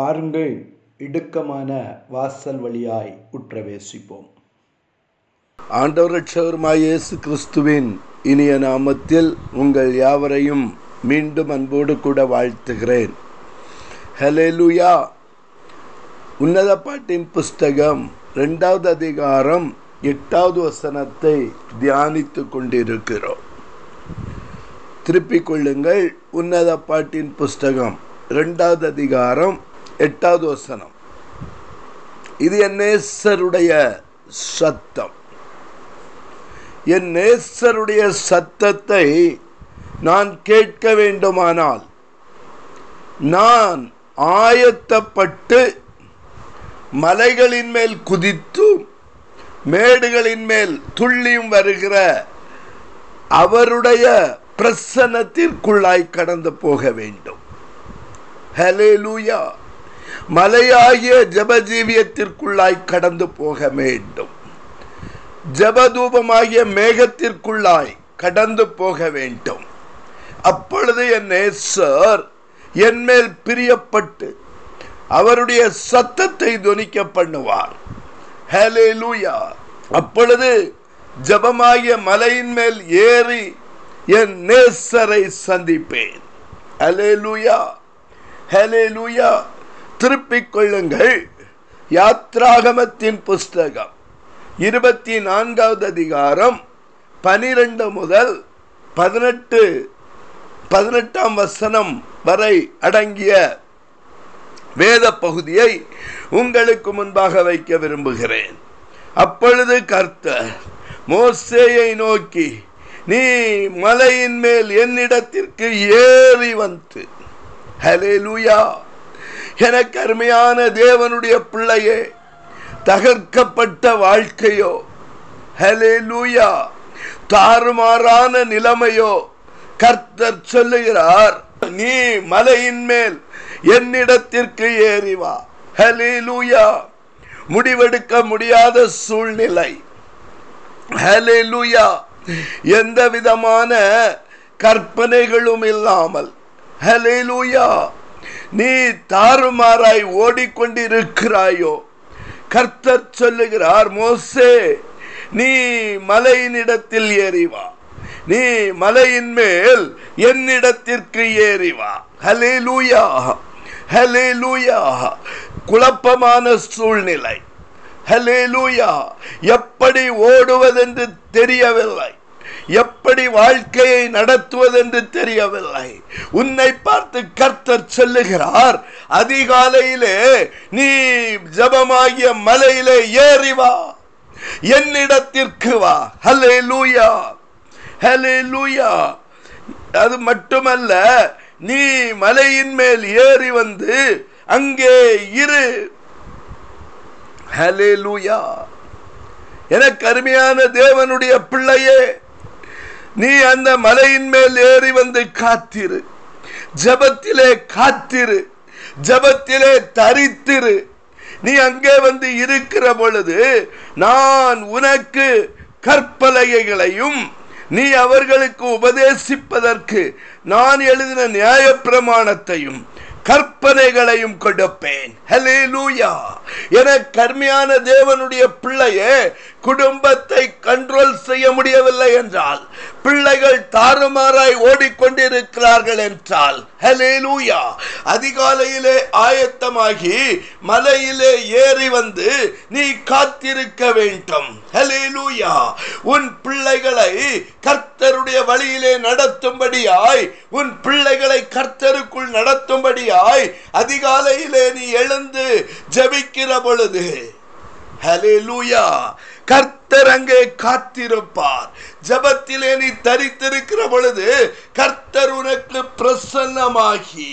பாருங்கள் இடுக்கமான வாசல் வழியாய் உற்றவேசிப்போம். ஆண்டவர் ரட்சகருமாய் இயேசு கிறிஸ்துவின் இனிய நாமத்தில் உங்கள் யாவரையும் மீண்டும் அன்போடு கூட வாழ்த்துகிறேன். ஹலேலுயா உன்னத பாட்டின் புஸ்தகம் ரெண்டாவது அதிகாரம் எட்டாவது வசனத்தை தியானித்து கொண்டிருக்கிறோம். திருப்பிக் கொள்ளுங்கள் உன்னத பாட்டின் புஸ்தகம் ரெண்டாவது அதிகாரம் எட்டாவது வசனம். இது என் நேசருடைய சத்தம். என் நேசருடைய சத்தத்தை நான் கேட்க வேண்டுமானால் நான் ஆயத்தப்பட்டு மலைகளின் மேல் குதித்தும் மேடுகளின் மேல் துள்ளியும் வருகிற அவருடைய பிரசன்னத்திற்குள்ளாய் கடந்து போக வேண்டும். ஹலேலூயா மலையாகிய ஜபஜீவியத்திற்குள்ளாய் கடந்து போக வேண்டும். ஜபதூபமாகிய மேகத்திற்குள்ளாய் கடந்து போக வேண்டும். அப்பொழுது என் நேசர் என் மேல் பிரியப்பட்டு அவருடைய சத்தத்தை துணிக்க பண்ணுவார். ஹலேலூயா அப்பொழுது ஜபமாகிய மலையின் மேல் ஏறி என் நேசரை சந்திப்பேன். ஹலேலூயா ஹலேலூயா திருப்பிக் கொள்ளுங்கள். யாத்ராகமத்தின் புஸ்தகம் இருபத்தி நான்காவது அதிகாரம் பனிரெண்டு முதல் பதினெட்டு பதினெட்டாம் வசனம் வரை அடங்கிய வேத பகுதியை உங்களுக்கு முன்பாக வைக்க விரும்புகிறேன். அப்பொழுது கர்த்தர் மோசேயை நோக்கி நீ மலையின் மேல் என்னிடத்திற்கு ஏறி வந்து. ஹலே லூயா எனக்கு அருமையான தேவனுடைய பிள்ளையே தகர்க்கப்பட்ட வாழ்க்கையோ ஹலே லூயா தாறுமாறான நிலைமையோ கர்த்தர் சொல்லுகிறார் நீ மலையின் மேல் என்னிடத்திற்கு ஏறி வா. ஹலே லூயா முடிவெடுக்க முடியாத சூழ்நிலை. ஹலே லூயா எந்த விதமான கற்பனைகளும் இல்லாமல். ஹலே லூயா நீ தாறுமாறாய் ஓடிக்கொண்டிருக்கிறாயோ? கர்த்தர் சொல்லுகிறார் மோசே நீ மலையினிடத்தில் ஏறிவா நீ மலையின் மேல் என்னிடத்திற்கு ஏறிவா ஹலே லூயா ஹலே லூயா குழப்பமான சூழ்நிலை. ஹலே லூயா எப்படி ஓடுவதென்று தெரியவில்லை. எப்படி வாழ்க்கையை நடத்துவதென்று தெரியவில்லை. உன்னை பார்த்து கர்த்தர் சொல்லுகிறார் அதிகாலையிலே நீ ஜபமாகிய மலையிலே ஏறி வா. என்னிடத்திற்கு வா. ஹலே லூயா ஹலே லூயா அது மட்டுமல்ல நீ மலையின் மேல் ஏறி வந்து அங்கே இரு. ஹலே லூயா எனக்கு அருமையான தேவனுடைய பிள்ளையே நீ அந்த மலையின் மேல் ஏறி வந்து காத்திரு. ஜபத்திலே காத்திரு. ஜபத்திலே தரித்திரு. நீ அங்கே வந்து இருக்கிற பொழுது நான் உனக்கு கற்பலகைகளையும் நீ அவர்களுக்கு உபதேசிப்பதற்கு நான் எழுதின நியாய பிரமாணத்தையும் கற்பனைகளையும் கொடுப்பேன். ஹலேலூயா என கர்மையான தேவனுடைய பிள்ளையே குடும்பத்தை கண்ட்ரோல் செய்ய முடியவில்லை என்றால் பிள்ளைகள் தாறுமாறாய் ஓடிக்கொண்டிருக்கிறார்கள் என்றால் ஹலேலூயா அதிகாலையிலே ஆயத்தமாகி மலையிலே ஏறி வந்து நீ காத்திருக்க வேண்டும். ஹலேலூயா உன் பிள்ளைகளை கர்த்தருடைய வழியிலே நடத்தும்படியாய் உன் பிள்ளைகளை கர்த்தருக்குள் நடத்தும்படியாய் அதிகாலையிலே நீ எழுந்து ஜபிக்கிற பொழுது ஹலே லூயா கர்த்தர் அங்கே காத்திருப்பார். ஜபத்திலே நீ தரித்திருக்கிற பொழுது கர்த்தர் உனக்கு பிரசன்னமாகி.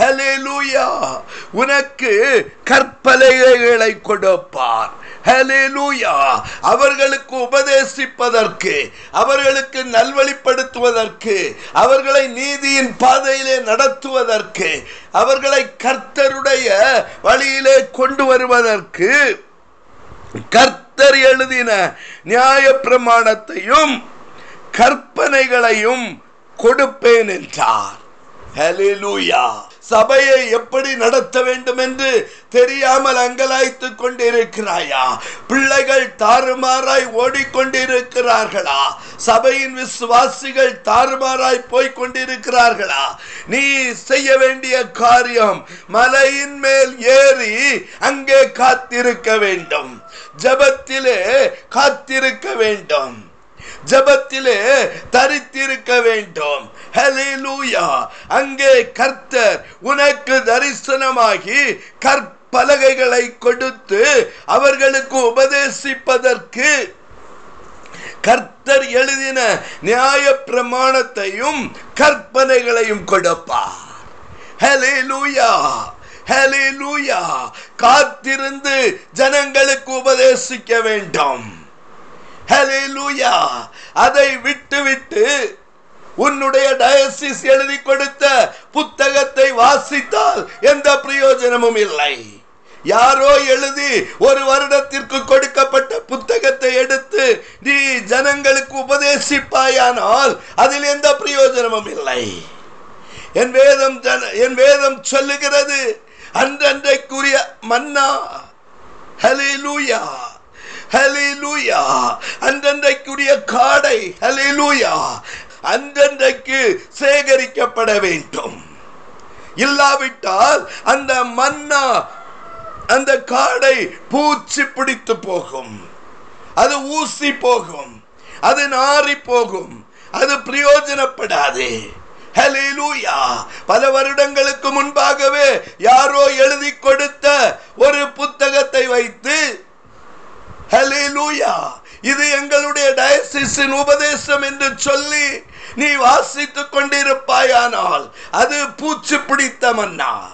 ஹலேலூயா உனக்கு கற்பலைகளை கொடுப்பார். ஹலேலூயா அவர்களுக்கு உபதேசிப்பதற்கு அவர்களுக்கு நல்வழிப்படுத்துவதற்கு அவர்களை நீதியின் பாதையிலே நடத்துவதற்கு அவர்களை கர்த்தருடைய வழியிலே கொண்டு வருவதற்கு கர்த்தர் எழுதின நியாய பிரமாணத்தையும் கற்பனைகளையும் கொடுப்பேன் என்றார். ஹலிலூயா சபையை எப்படி நடத்த வேண்டும் என்று தெரியாமல் அங்கலாய்த்துக் கொண்டிருக்கிறாயா? பிள்ளைகள் தாறுமாறாய் ஓடிக்கொண்டிருக்கிறார்களா? சபையின் விசுவாசிகள் தாறுமாறாய் போய்க் கொண்டிருக்கிறார்களா நீ செய்ய வேண்டிய காரியம் மலையின் மேல் ஏறி அங்கே காத்திருக்க வேண்டும். ஜபத்திலே காத்திருக்க வேண்டும். ஜபத்திலே தரித்திருக்க வேண்டும். ஹalleluya அங்கே கர்த்தர் உனக்கு தரிசனமாகி கற்பலகைகளை கொடுத்து அவர்களுக்கு உபதேசிப்பதற்கு கர்த்தர் எழுதின நியாய பிரமாணத்தையும் கற்பனைகளையும் கொடுப்பார். ஹalleluya லூயா காத்திருந்து ஜனங்களுக்கு உபதேசிக்க வேண்டும். ஹalleluya அதை விட்டுவிட்டு உன்னுடைய டயசிஸ் எழுதி கொடுத்த புத்தகத்தை வாசித்தால் எந்த பிரயோஜனமும் இல்லை. யாரோ எழுதி ஒரு வருடத்திற்கு கொடுக்கப்பட்ட புத்தகத்தை எடுத்து நீ ஜனங்களுக்கு உபதேசிப்பாயானால் அதில் எந்த பிரயோஜனமும் இல்லை. என் வேதம் ஜன என் வேதம் சொல்லுகிறது அன்றன்றைக்குரிய மன்னா. ஹலிலூயா ஹலிலூயா அன்றன்றைக்குரிய காடை ஹலிலூயா அன்றன்றைக்கு சேகரிக்கப்பட வேண்டும். இல்லாவிட்டால் அந்த மன்னா அந்த காடை பூச்சி பிடித்து போகும். அது ஊசி போகும். அது நாறி போகும். அது பிரயோஜனப்படாது. பல வருடங்களுக்கு முன்பாகவே யாரோ எழுதி கொடுத்த ஒரு புத்தகத்தை வைத்து இது எங்களுடைய டயசிஸின் உபதேசம் என்று சொல்லி நீ வாசித்துக் கொண்டிருப்பாயானால் அது பூச்சி பிடித்த மன்னா.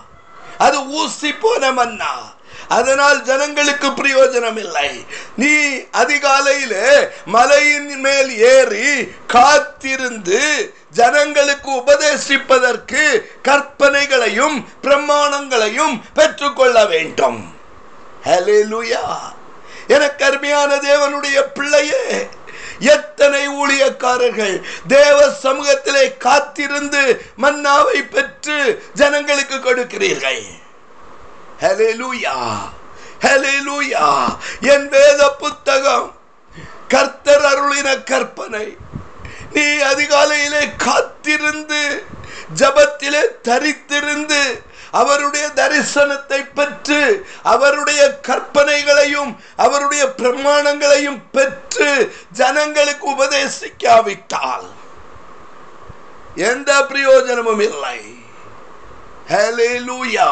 அது ஊசி போன மன்னா. அதனால் ஜனங்களுக்கு பிரயோஜனம் இல்லை நீ அதிகாலையிலே மலையின் மேல் ஏறி காத்திருந்து ஜனங்களுக்கு உபதேசிப்பதற்கு கற்பனைகளையும் பிரமாணங்களையும் பெற்றுக்கொள்ள வேண்டும். ஹalleluya எனக்கு அருமையான தேவனுடைய பிள்ளையே எத்தனை ஊழியக்காரர்கள் தேவ சமூகத்திலே காத்திருந்து மன்னாவை பெற்று ஜனங்களுக்கு கொடுக்கிறீர்கள்? என் வேத புத்தகம் கர்த்தர் அருளின கற்பனை. நீ அதிகாலையிலே காத்திருந்து ஜபத்திலே தரித்திருந்து அவருடைய தரிசனத்தை பெற்று அவருடைய கற்பனைகளையும் அவருடைய பிரமாணங்களையும் பெற்று ஜனங்களுக்கு உபதேசிக்காவிட்டால் எந்த பிரயோஜனமும் இல்லை. ஹalleluya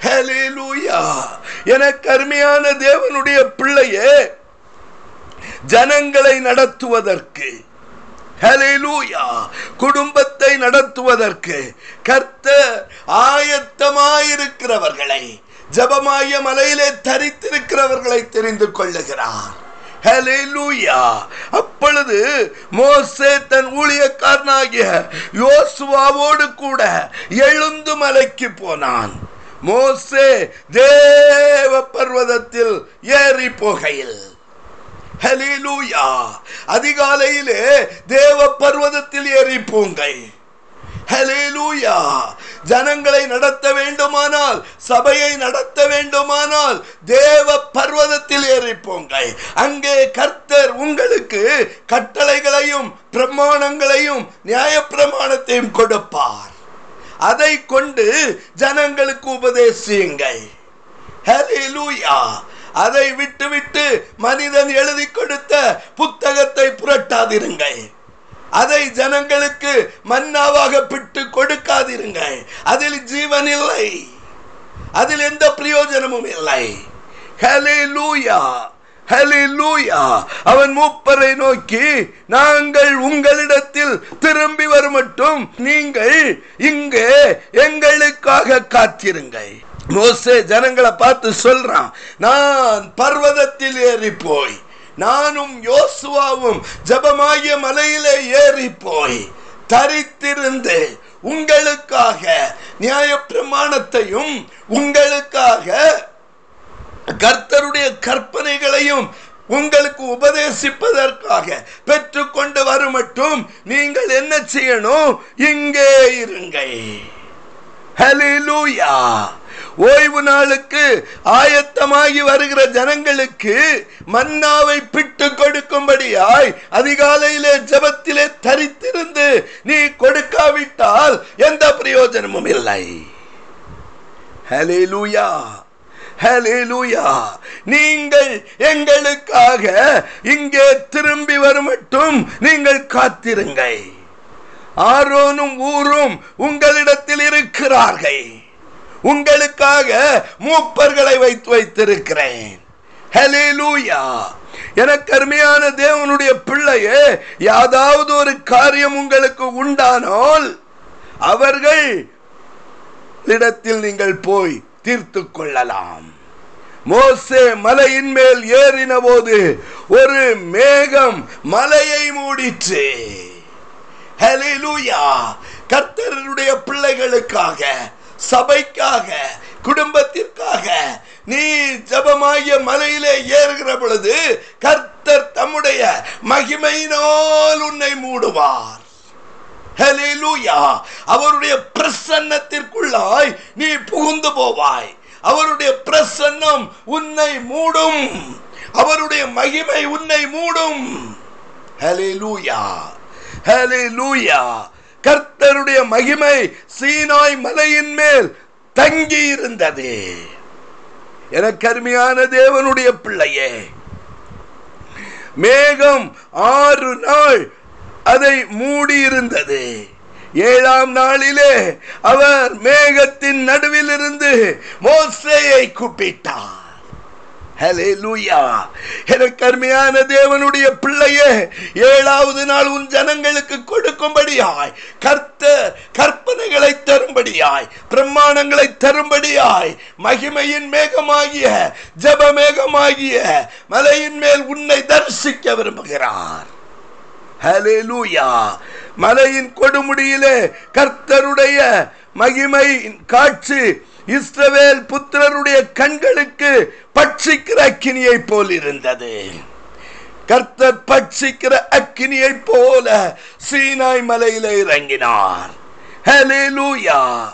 ஹalleluya எனக்கு அருமையான தேவனுடைய பிள்ளையே ஜனங்களை நடத்துவதற்கு குடும்பத்தை நடத்துவதற்கு கர்த்த ஆயத்தமாயிருக்கிறவர்களை ஜபமாய மலையிலே தரித்திருக்கிறவர்களை தெரிந்து கொள்ளுகிறார் அப்பொழுது மோசே தன் ஊழியக்காரனாகிய யோசுவாவோடு கூட எழுந்து மலைக்கு போனான். மோசே தேவ பர்வதத்தில் ஏறி போகையில். அதிகாலையிலே தேவ பர்வதத்தில் ஏறி போங்கள். ஹலேலூயா ஜனங்களை நடத்த வேண்டுமானால் சபையை நடத்த வேண்டுமானால் தேவ பர்வதத்தில் ஏறிப்போங்கள். அங்கே கர்த்தர் உங்களுக்கு கட்டளைகளையும் பிரமாணங்களையும் நியாய பிரமாணத்தையும் கொடுப்பார். அதை கொண்டு ஜனங்களுக்கு உபதேசியுங்கள். ஹalleluya அதை விட்டுவிட்டு மனிதன் எழுதி கொடுத்த புத்தகத்தை புரட்டாதிருங்கள். அதை ஜனங்களுக்கு மன்னாவாக பிட்டு கொடுக்காதிருங்கள். அதில் ஜீவன் இல்லை. அதில் எந்த பிரயோஜனமும் இல்லை. ஹalleluya லூயா அவன் மூப்பரை நோக்கி நாங்கள் உங்களிடத்தில் திரும்பி வருமட்டும். நீங்கள் இங்கே எங்களுக்காக காத்திருங்கள். மோசே ஜனங்களை பார்த்து சொல்றான் நான் பர்வதத்தில் ஏறி போய் நானும் யோசுவாவும் ஜபமாகிய மலையிலே ஏறி போய் தரித்திருந்து உங்களுக்காக நியாய பிரமாணத்தையும் உங்களுக்காக கர்த்தருடைய கற்பனைகளையும் உங்களுக்கு உபதேசிப்பதற்காக பெற்றுக்கொண்டு வருமட்டும். நீங்கள் என்ன செய்யணும்? இங்கே இருங்கள். ஹலிலூயா ஓய்வு நாளுக்கு ஆயத்தமாகி வருகிற ஜனங்களுக்கு மன்னாவை பிட்டு கொடுக்கும்படியாய் அதிகாலையிலே ஜபத்திலே தரித்திருந்து நீ கொடுக்காவிட்டால் எந்த பிரயோஜனமும் இல்லை. ஹலே லூயா நீங்கள் எங்களுக்காக இங்கே திரும்பி வரும் மட்டும் நீங்கள் காத்திருங்கள். ஆரோனும் ஊரும் உங்களிடத்தில் இருக்கிறார்கள். உங்களுக்காக மூப்பர்களை வைத்து வைத்திருக்கிறேன். எனக்கு அருமையான தேவனுடைய பிள்ளையே யாதாவது ஒரு காரியம் உங்களுக்கு உண்டானால் அவர்கள் இடத்தில் நீங்கள் போய் தீர்த்து கொள்ளலாம். மோசே மலையின் மேல் ஏறின போது ஒரு மேகம் மலையை மூடிற்று. ஹalleluya. கர்த்தருடைய பிள்ளைகளுக்காக சபைக்காக குடும்பத்திற்காக நீ ஜபமாகிய மலையிலே ஏறுகிற பொழுது கர்த்தர் தம்முடைய மகிமையினால் உன்னை மூடுவார். அவருடைய பிரசன்னத்திற்குள்ளாய் நீ புகுந்து போவாய். அவருடைய பிரசன்னம் உன்னை மூடும். அவருடைய மகிமை உன்னை மூடும். ஹலே லூயா ஹலே லூயா கர்த்தருடைய மகிமை சீனாய் மலையின் மேல் தங்கி இருந்தது என கருமையான தேவனுடைய பிள்ளையே மேகம் ஆறு நாள் அதை மூடி இருந்தது ஏழாம் நாளிலே அவர் மேகத்தின் நடுவில் இருந்து மோசையை கூப்பிட்டார். கருமையான தேவனுடைய பிள்ளையே ஏழாவது நாள் உன் ஜனங்களுக்கு கொடுக்கும்படியாய் கர்த்தர் கற்பனைகளை தரும்படியாய் பிரமாணங்களை தரும்படியாய் மகிமையின் மேகமாகிய ஜப மேகமாகிய மலையின் மேல் உன்னை தரிசிக்க விரும்புகிறார். மலையின் கொடுமுடியிலே கர்த்தருடைய மகிமை காட்சி இஸ்ரவேல் புத்திரருடைய கண்களுக்கு பட்சிக்கிற அக்கினியை போல் இருந்தது. கர்த்தர் பட்சிக்கிற அக்கினியை போல சீனாய் மலையில இறங்கினார். ஹalleluya.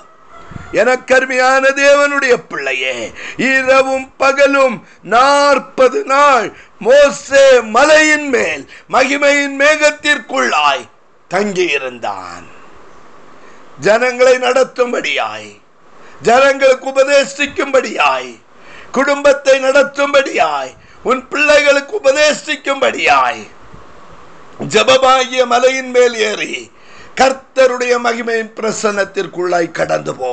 எனக்கு தேவனுடைய பிள்ளையே இரவும் பகலும் நாற்பது நாள் மோசே மலையின் மேல் மகிமையின் மேகத்திற்குள்ளாய் தங்கியிருந்தான். ஜனங்களை நடத்தும்படியாய் ஜனங்களுக்கு உபதேசிக்கும்படியாய் குடும்பத்தை நடத்தும்படியாய் உன் பிள்ளைகளுக்கு உபதேசிக்கும்படியாய். ஜபமாகிய மலையின் மேல் ஏறி கர்த்தருடைய மகிமையின் பிரசன்னத்திற்குள்ளாய் கடந்து போ.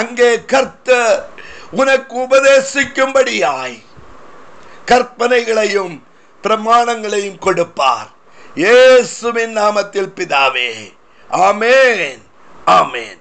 அங்கே கர்த்தர் உனக்கு உபதேசிக்கும்படியாய் கற்பனைகளையும் பிரமாணங்களையும் கொடுப்பார். இயேசுவின் நாமத்தில் பிதாவே ஆமேன் ஆமேன்.